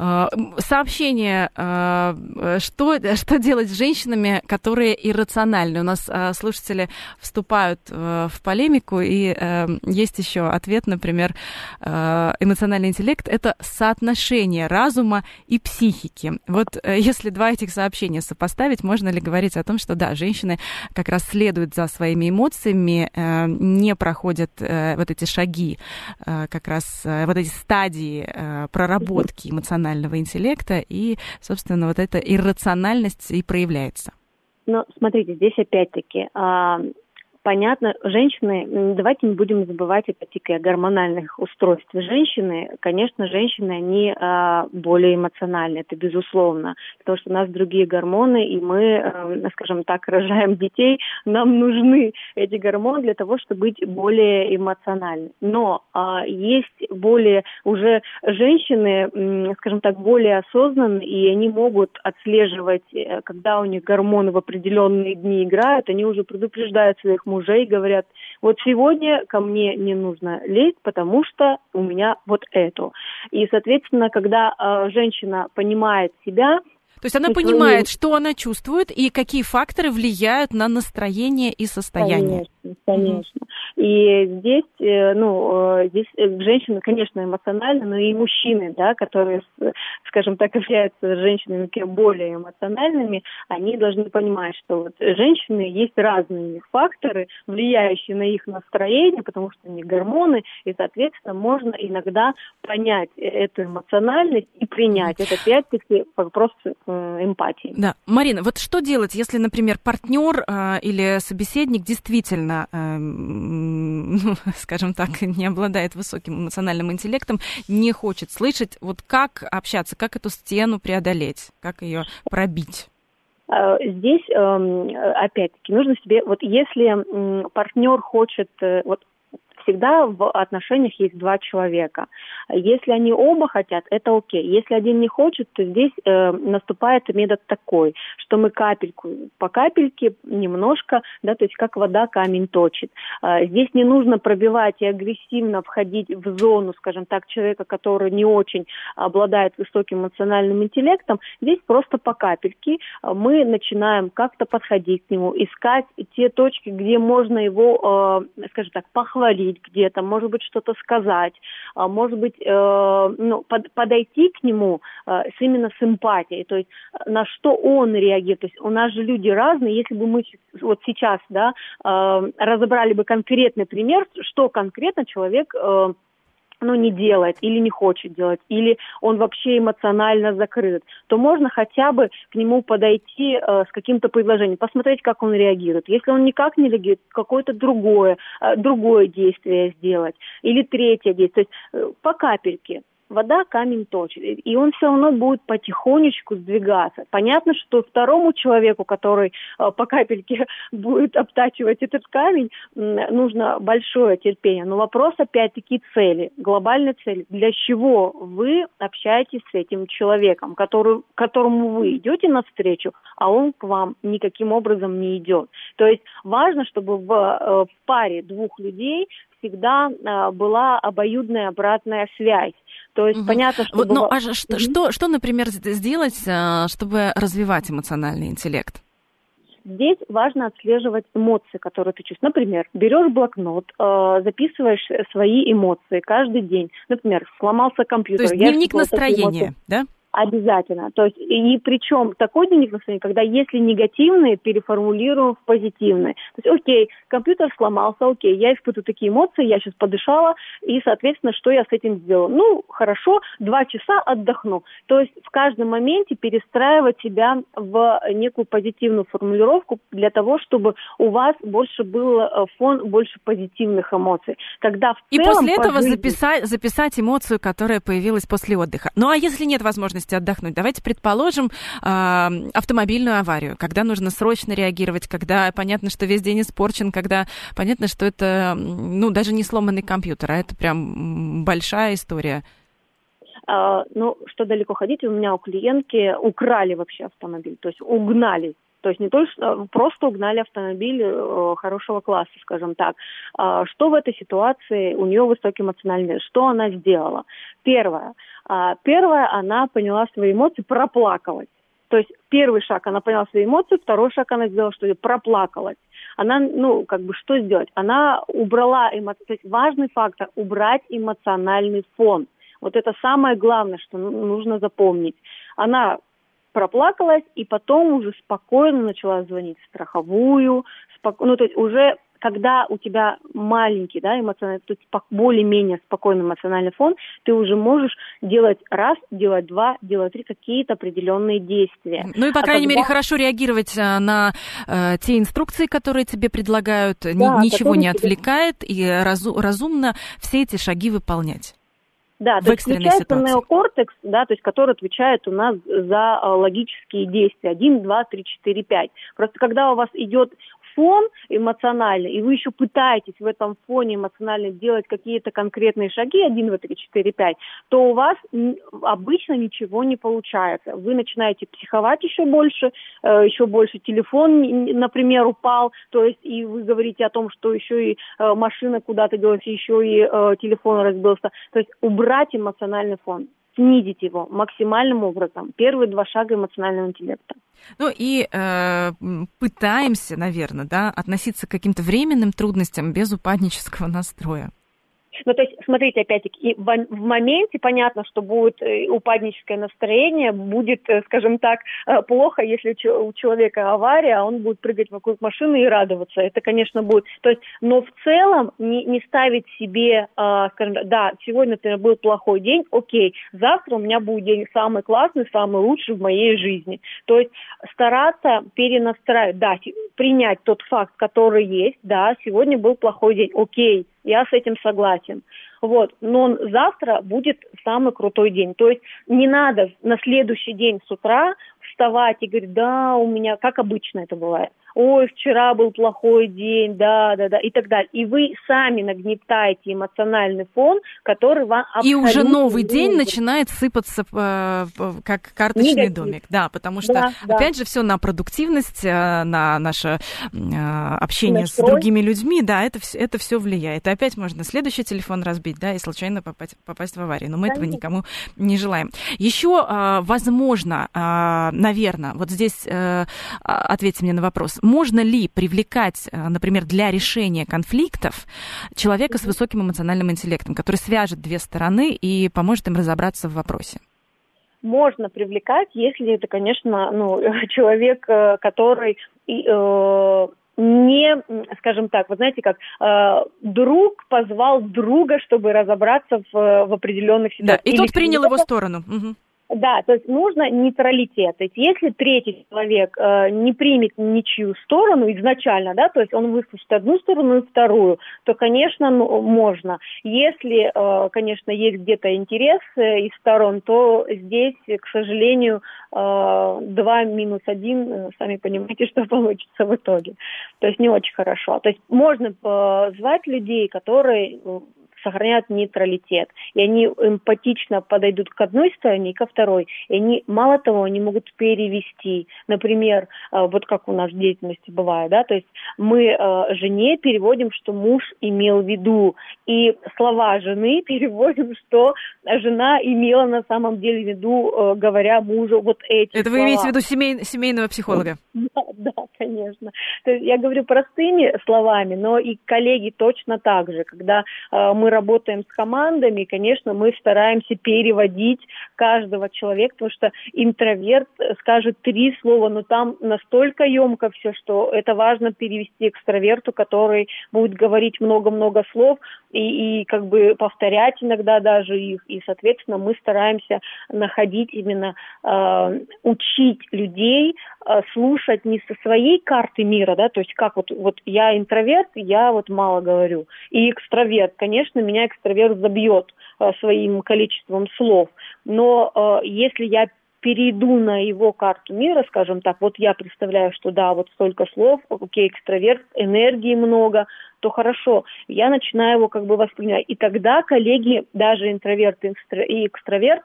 Э, сообщение, э, что, что делать с женщинами, которые иррациональны. У нас э, слушатели вступают в полемику, и есть еще ответ, например, эмоциональный интеллект – это соотношение разума и психики. Вот если два этих сообщения сопоставить, можно ли говорить о том, что да, женщины как раз следуют за своими эмоциями, не проходят вот эти шаги, как раз вот эти стадии проработки эмоциональной эмоционального интеллекта, и, собственно, вот эта иррациональность и проявляется. Но смотрите, здесь опять-таки а, понятно, женщины, давайте не будем забывать опять-таки о гормональных устройствах женщины. Конечно, женщины, они а, более эмоциональны, это безусловно, потому что у нас другие гормоны, и мы, а, скажем так, рожаем детей, нам нужны эти гормоны для того, чтобы быть более эмоциональны. Но а, есть более уже женщины, скажем так, более осознанные, и они могут отслеживать, э, когда у них гормоны в определенные дни играют, они уже предупреждают своих мужей говорят, вот сегодня ко мне не нужно лезть, потому что у меня вот это. И, соответственно, когда э, женщина понимает себя, То есть она и понимает, свои... что она чувствует и какие факторы влияют на настроение и состояние. Конечно, конечно. Mm-hmm. И здесь, э, ну, э, здесь э, женщины, конечно, эмоциональны, но и мужчины, да, которые, скажем так, являются женщинами более эмоциональными, они должны понимать, что вот женщины есть разные факторы, влияющие на их настроение, потому что они гормоны, и, соответственно, можно иногда понять эту эмоциональность и принять. Это опять-таки вопрос эмпатии. Да. Марина, вот что делать, если, например, партнер э, или собеседник действительно, э, [laughs] ну, скажем так, [laughs] не обладает высоким эмоциональным интеллектом, не хочет слышать, вот как общаться, как эту стену преодолеть, как ее пробить? А, здесь, эм, опять-таки, нужно себе, вот если партнер хочет, э, вот всегда в отношениях есть два человека. Если они оба хотят, это окей. Если один не хочет, то здесь э, наступает метод такой, что мы капельку по капельке немножко, да, то есть как вода камень точит. Э, здесь не нужно пробивать и агрессивно входить в зону, скажем так, человека, который не очень обладает высоким эмоциональным интеллектом. Здесь просто по капельке мы начинаем как-то подходить к нему, искать те точки, где можно его, э, скажем так, похвалить, где-то, может быть, что-то сказать, а, может быть, э, ну, под, подойти к нему э, с именно с эмпатией, то есть э, на что он реагирует. То есть у нас же люди разные, если бы мы вот сейчас, да, разобрали бы конкретный пример, что конкретно человек ну, не делает или не хочет делать, или он вообще эмоционально закрыт, то можно хотя бы к нему подойти э, с каким-то предложением, посмотреть, как он реагирует. Если он никак не реагирует, какое-то другое, э, другое действие сделать, или третье действие. То есть э, по капельке вода камень точит, и он все равно будет потихонечку сдвигаться. Понятно, что второму человеку, который э, по капельке [laughs] будет обтачивать этот камень, нужно большое терпение. Но вопрос опять-таки цели, глобальной цели. Для чего вы общаетесь с этим человеком, который, которому вы идете навстречу, а он к вам никаким образом не идет. То есть важно, чтобы в, э, в паре двух людей всегда э, была обоюдная обратная связь. То есть угу. понятно, что... Вот, было... Ну, а что, что, что, например, сделать, а, чтобы развивать эмоциональный интеллект? Здесь важно отслеживать эмоции, которые ты чувствуешь. Например, берешь блокнот, э, записываешь свои эмоции каждый день. Например, сломался компьютер. То есть дневник настроения, да? Обязательно. То есть, и причем такой дневник настроения, когда если негативные, переформулируем в позитивные. То есть, окей, компьютер сломался, окей, я испытываю такие эмоции, я сейчас подышала, и, соответственно, что я с этим сделала? Ну, хорошо, два часа отдохну. То есть, в каждом моменте перестраивать себя в некую позитивную формулировку для того, чтобы у вас больше был э, фон больше позитивных эмоций. Когда в и целом, после этого жизни... записать, записать эмоцию, которая появилась после отдыха. Ну, а если нет возможности возможности отдохнуть. Давайте предположим автомобильную аварию, когда нужно срочно реагировать, когда понятно, что весь день испорчен, когда понятно, что это, ну, даже не сломанный компьютер, а это прям большая история. А, ну, что далеко ходить, у меня у клиентки украли вообще автомобиль, то есть угнали то есть не только а, просто угнали автомобиль э, хорошего класса, скажем так. А, что в этой ситуации у нее высокий эмоциональный? Что она сделала? Первое. А, первое, она поняла свои эмоции, проплакалась. То есть первый шаг она поняла свои эмоции, второй шаг она сделала, что проплакалась. Она, ну, как бы что сделать? Она убрала эмоции. То есть важный фактор – убрать эмоциональный фон. Вот это самое главное, что нужно запомнить. Она проплакалась и потом уже спокойно начала звонить в страховую, споко... ну, то есть уже когда у тебя маленький, да, эмоциональный, то есть более-менее спокойный эмоциональный фон, ты уже можешь делать раз, делать два, делать три какие-то определенные действия. Ну и, по а крайней когда... мере, хорошо реагировать э, на э, те инструкции, которые тебе предлагают, да, ни, ничего не отвлекает, тебе... и разу, разумно все эти шаги выполнять. Да, то есть включается ситуации. неокортекс, да, то есть который отвечает у нас за э, логические действия. Один, два, три, четыре, пять. Просто когда у вас идет фон эмоциональный, и вы еще пытаетесь в этом фоне эмоционально делать какие-то конкретные шаги, 1, 2, 3, 4, 5, то у вас обычно ничего не получается. Вы начинаете психовать еще больше, э, еще больше телефон, например, упал, то есть и вы говорите о том, что еще и э, машина куда-то делась, еще и э, телефон разбился. То есть убрать эмоциональный фон снизить его максимальным образом. Первые два шага эмоционального интеллекта. Ну и э, пытаемся, наверное, да, относиться к каким-то временным трудностям без упаднического настроя. Ну, то есть, смотрите, опять-таки, в, моменте понятно, что будет э, упадническое настроение, будет, э, скажем так, э, плохо, если у человека авария, а он будет прыгать вокруг машины и радоваться. Это, конечно, будет. То есть, но в целом не, не ставить себе, скажем так, да, сегодня, например, был плохой день, окей, завтра у меня будет день самый классный, самый лучший в моей жизни. То есть, стараться перенастраивать, да, принять тот факт, который есть, да, сегодня был плохой день, окей, я с этим согласен. Вот, но завтра будет самый крутой день. То есть не надо на следующий день с утра вставать и говорить, да, у меня, как обычно это бывает ой, вчера был плохой день, да, да, да, и так далее. И вы сами нагнетаете эмоциональный фон, который вам И уже новый день начинает сыпаться э, как карточный Негатив. домик, да, потому что, да, да. опять же, все на продуктивность, э, на наше э, общение Настрой. с другими людьми, да, это, это все влияет. И опять можно следующий телефон разбить, да, и случайно попасть, попасть в аварию. Но мы Конечно. этого никому не желаем. Еще, возможно, наверное, вот здесь ответьте мне на вопрос, можно ли привлекать, э, например, для решения конфликтов человека с высоким эмоциональным интеллектом, который свяжет две стороны и поможет им разобраться в вопросе? Можно привлекать, если это, конечно, ну, [laughs] человек, э, который э, не, скажем так, вы знаете, как э, друг позвал друга, чтобы разобраться в, в определенных ситуациях. Да, и тот принял его сторону. Угу. Да, то есть нужно нейтралитет. То есть если третий человек э, не примет ничью сторону изначально, да, то есть он выслушает одну сторону и вторую, то, конечно, ну, можно. Если, э, конечно, есть где-то интерес э, из сторон, то здесь, к сожалению, э, два минус один, э, сами понимаете, [laughs] что получится в итоге. То есть не очень хорошо. То есть можно э, звать людей, которые сохраняют нейтралитет. И они эмпатично подойдут к одной стороне и ко второй. И они, мало того, они могут перевести. Например, э, вот как у нас в деятельности бывает, да, то есть мы э, жене переводим, что муж имел в виду. И слова жены [laughs] переводим, что жена имела на самом деле в виду, э, говоря мужу вот эти Это слова. вы имеете в виду семей, семейного психолога? [laughs] Да, да, конечно. То есть я говорю простыми словами, но и коллеги точно так же, когда мы работаем с командами, конечно, мы стараемся переводить каждого человека, потому что интроверт скажет три слова, но там настолько емко все, что это важно перевести экстраверту, который будет говорить много-много слов и, и как бы повторять иногда даже их. И, соответственно, мы стараемся находить именно, э, учить людей э, слушать не со своей карты мира, да, то есть как вот, вот я интроверт, я вот мало говорю, и экстраверт, конечно, конечно, меня экстраверт забьет э, своим количеством слов. Но э, если я перейду на его карту мира, скажем так, вот я представляю, что да, вот столько слов, окей, экстраверт, энергии много, то хорошо, я начинаю его как бы воспринимать. И тогда коллеги, даже интроверт и экстраверт,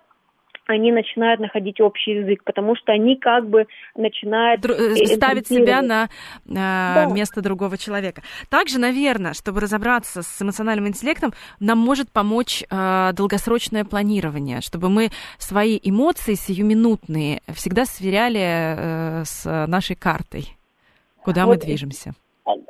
они начинают находить общий язык, потому что они как бы начинают... Дру- э, ставить себя на э, да. место другого человека. Также, наверное, чтобы разобраться с эмоциональным интеллектом, нам может помочь э, долгосрочное планирование, чтобы мы свои эмоции сиюминутные всегда сверяли э, с нашей картой, куда вот. мы движемся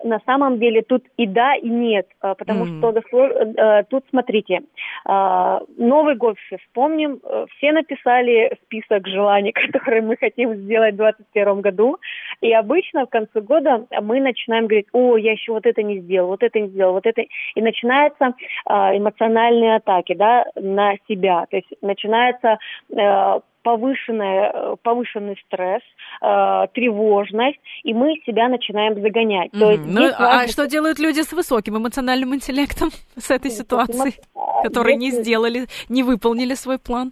на самом деле тут и да, и нет, а, потому mm. что э, тут, смотрите, а, Новый год все вспомним, э, все написали список желаний, [laughs] которые мы хотим сделать в 2021 году, и обычно в конце года мы начинаем говорить, о, я еще вот это не сделал, вот это не сделал, вот это, и начинаются а, эмоциональные атаки, да, на себя, то есть начинается э, повышенная, э, повышенный стресс, э, тревожность, и мы себя начинаем загонять. Mm-hmm. То есть ну, а важно... А что делают люди с высоким эмоциональным интеллектом [laughs] с этой ситуацией, которые не сделали, не выполнили свой план?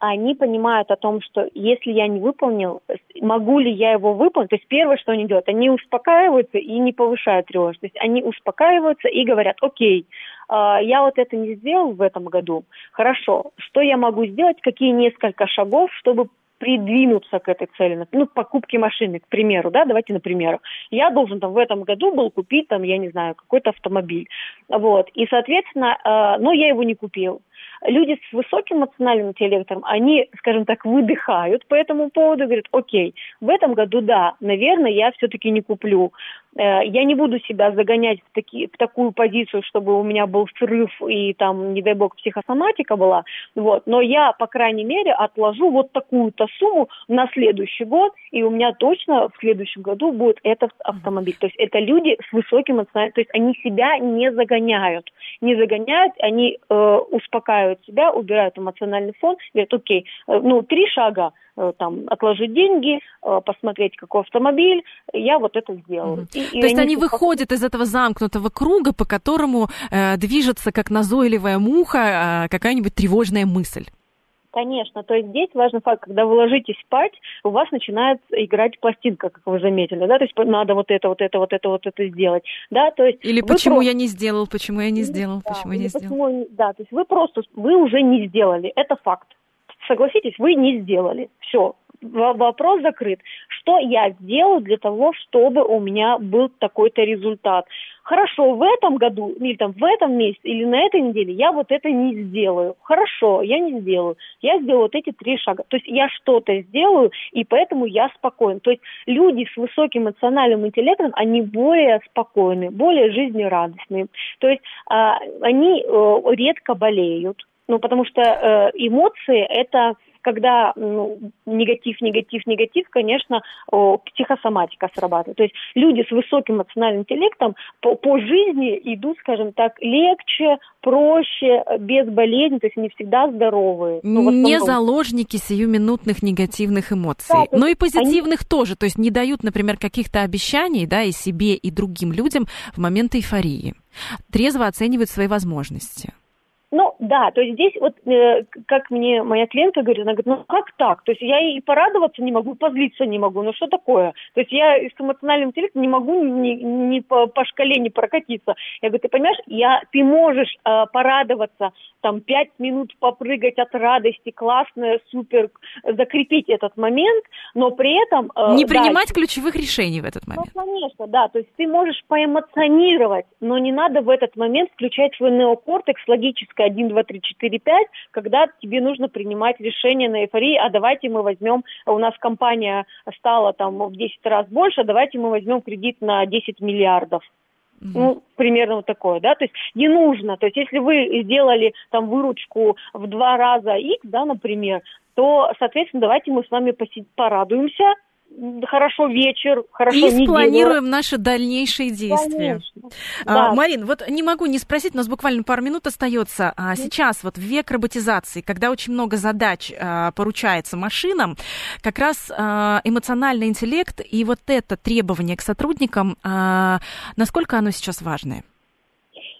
они понимают о том, что если я не выполнил, могу ли я его выполнить. То есть первое, что они делают, они успокаиваются и не повышают тревожность. То есть они успокаиваются и говорят, окей, я вот это не сделал в этом году, хорошо, что я могу сделать, какие несколько шагов, чтобы придвинуться к этой цели, ну, покупки машины, к примеру, да, давайте на примеру. Я должен там в этом году был купить там, я не знаю, какой-то автомобиль, вот, и, соответственно, э, но я его не купил. люди с высоким эмоциональным интеллектом, они, скажем так, выдыхают по этому поводу, говорят, окей, в этом году, да, наверное, я все-таки не куплю. Э, я не буду себя загонять в, таки, в такую позицию, чтобы у меня был срыв и там, не дай бог, психосоматика была, вот, но я, по крайней мере, отложу вот такую-то сумму на следующий год, и у меня точно в следующем году будет этот автомобиль. То есть это люди с высоким эмоциональным, то есть они себя не загоняют, не загоняют, они э, успокаивают себя, убирают эмоциональный фон, говорят, окей, э, ну, три шага, там отложить деньги, э, посмотреть, какой автомобиль, я вот это сделаю. Угу. И, То есть они, они выходят из этого замкнутого круга, по которому э, движется, как назойливая муха, э, какая-нибудь тревожная мысль. Конечно, то есть здесь важный факт, когда вы ложитесь спать, у вас начинает играть пластинка, как вы заметили, да, то есть надо вот это, вот это, вот это, вот это сделать, да, то есть... Или почему просто... я не сделал, почему я не сделал, да, почему я не сделал. Почему... Да, то есть вы просто, вы уже не сделали, это факт согласитесь, вы не сделали. Все, вопрос закрыт. Что я сделаю для того, чтобы у меня был такой-то результат? Хорошо, в этом году, или там в этом месяце, или на этой неделе я вот это не сделаю. Хорошо, я не сделаю. Я сделаю вот эти три шага. То есть я что-то сделаю, и поэтому я спокоен. То есть люди с высоким эмоциональным интеллектом, они более спокойны, более жизнерадостные. То есть а, они э, редко болеют ну, потому что э, эмоции это когда ну, негатив, негатив, негатив, конечно, о, психосоматика срабатывает. То есть люди с высоким эмоциональным интеллектом по, по жизни идут, скажем так, легче, проще, без болезней, то есть они всегда здоровые. Ну, не заложники сиюминутных негативных эмоций, да, но и позитивных они... тоже, то есть не дают, например, каких-то обещаний, да, и себе, и другим людям в момент эйфории. Трезво оценивают свои возможности. Ну, да, то есть здесь вот, э, как мне моя клиентка говорит, она говорит, ну как так? То есть я и порадоваться не могу, и позлиться не могу, ну что такое? То есть я с эмоциональным интеллектом не могу ни, ни по, по шкале не прокатиться. Я говорю, ты понимаешь, я, ты можешь э, порадоваться, там, пять минут попрыгать от радости, классно, супер, закрепить этот момент, но при этом... Э, не принимать да, ключевых решений в этот момент. Ну, конечно, да, то есть ты можешь поэмоционировать, но не надо в этот момент включать свой неокортекс, логическое 1, 2, 3, 4, 5, когда тебе нужно принимать решение на эйфории, а давайте мы возьмем, у нас компания стала там в 10 раз больше, давайте мы возьмем кредит на 10 миллиардов. Mm-hmm. Ну, примерно вот такое, да, то есть не нужно, то есть если вы сделали там выручку в два раза X, да, например, то, соответственно, давайте мы с вами порадуемся, хорошо вечер, хорошо И неделю. спланируем наши дальнейшие действия. А, да. Марин, вот не могу не спросить, у нас буквально пару минут остается. А сейчас вот в век роботизации, когда очень много задач а, поручается машинам, как раз а, эмоциональный интеллект и вот это требование к сотрудникам, а, насколько оно сейчас важное?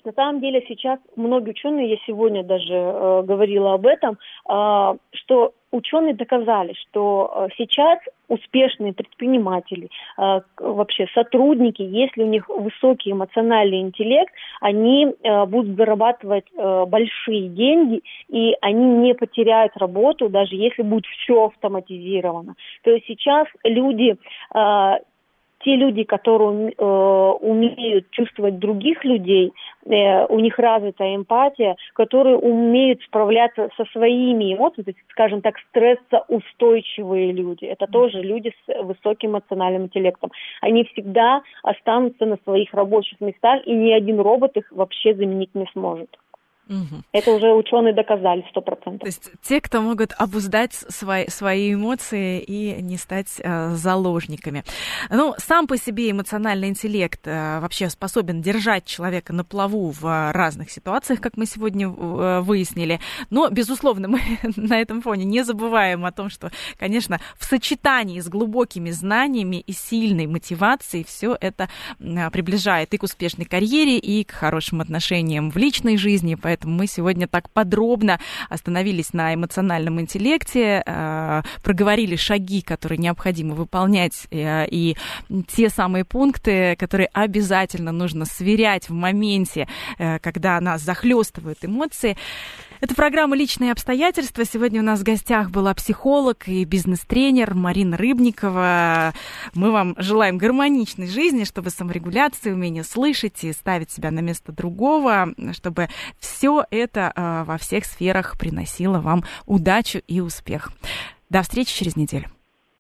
На самом деле сейчас многие ученые, я сегодня даже э, говорила об этом, э, что ученые доказали, что э, сейчас успешные предприниматели, э, вообще сотрудники, если у них высокий эмоциональный интеллект, они э, будут зарабатывать большие деньги, и они не потеряют работу, даже если будет все автоматизировано. То есть сейчас люди те люди, которые э, умеют чувствовать других людей, э, у них развита эмпатия, которые умеют справляться со своими эмоциями, то есть, скажем так, стрессоустойчивые люди. Это тоже люди с высоким эмоциональным интеллектом. Они всегда останутся на своих рабочих местах, и ни один робот их вообще заменить не сможет. Угу. Это уже ученые доказали сто процентов. То есть те, кто могут обуздать свои, свои эмоции и не стать э, заложниками. Ну, сам по себе эмоциональный интеллект э, вообще способен держать человека на плаву в разных ситуациях, как мы сегодня э, выяснили. Но, безусловно, [laughs] мы на этом фоне не забываем о том, что, конечно, в сочетании с глубокими знаниями и сильной мотивацией все это э, приближает и к успешной карьере, и к хорошим отношениям в личной жизни. Поэтому Поэтому мы сегодня так подробно остановились на эмоциональном интеллекте, э, проговорили шаги, которые необходимо выполнять, э, и те самые пункты, которые обязательно нужно сверять в моменте, э, когда нас захлестывают эмоции. Это программа «Личные обстоятельства». Сегодня у нас в гостях была психолог и бизнес-тренер Марина Рыбникова. Мы вам желаем гармоничной жизни, чтобы саморегуляции, умение слышать и ставить себя на место другого, чтобы все это э, во всех сферах приносило вам удачу и успех. До встречи через неделю.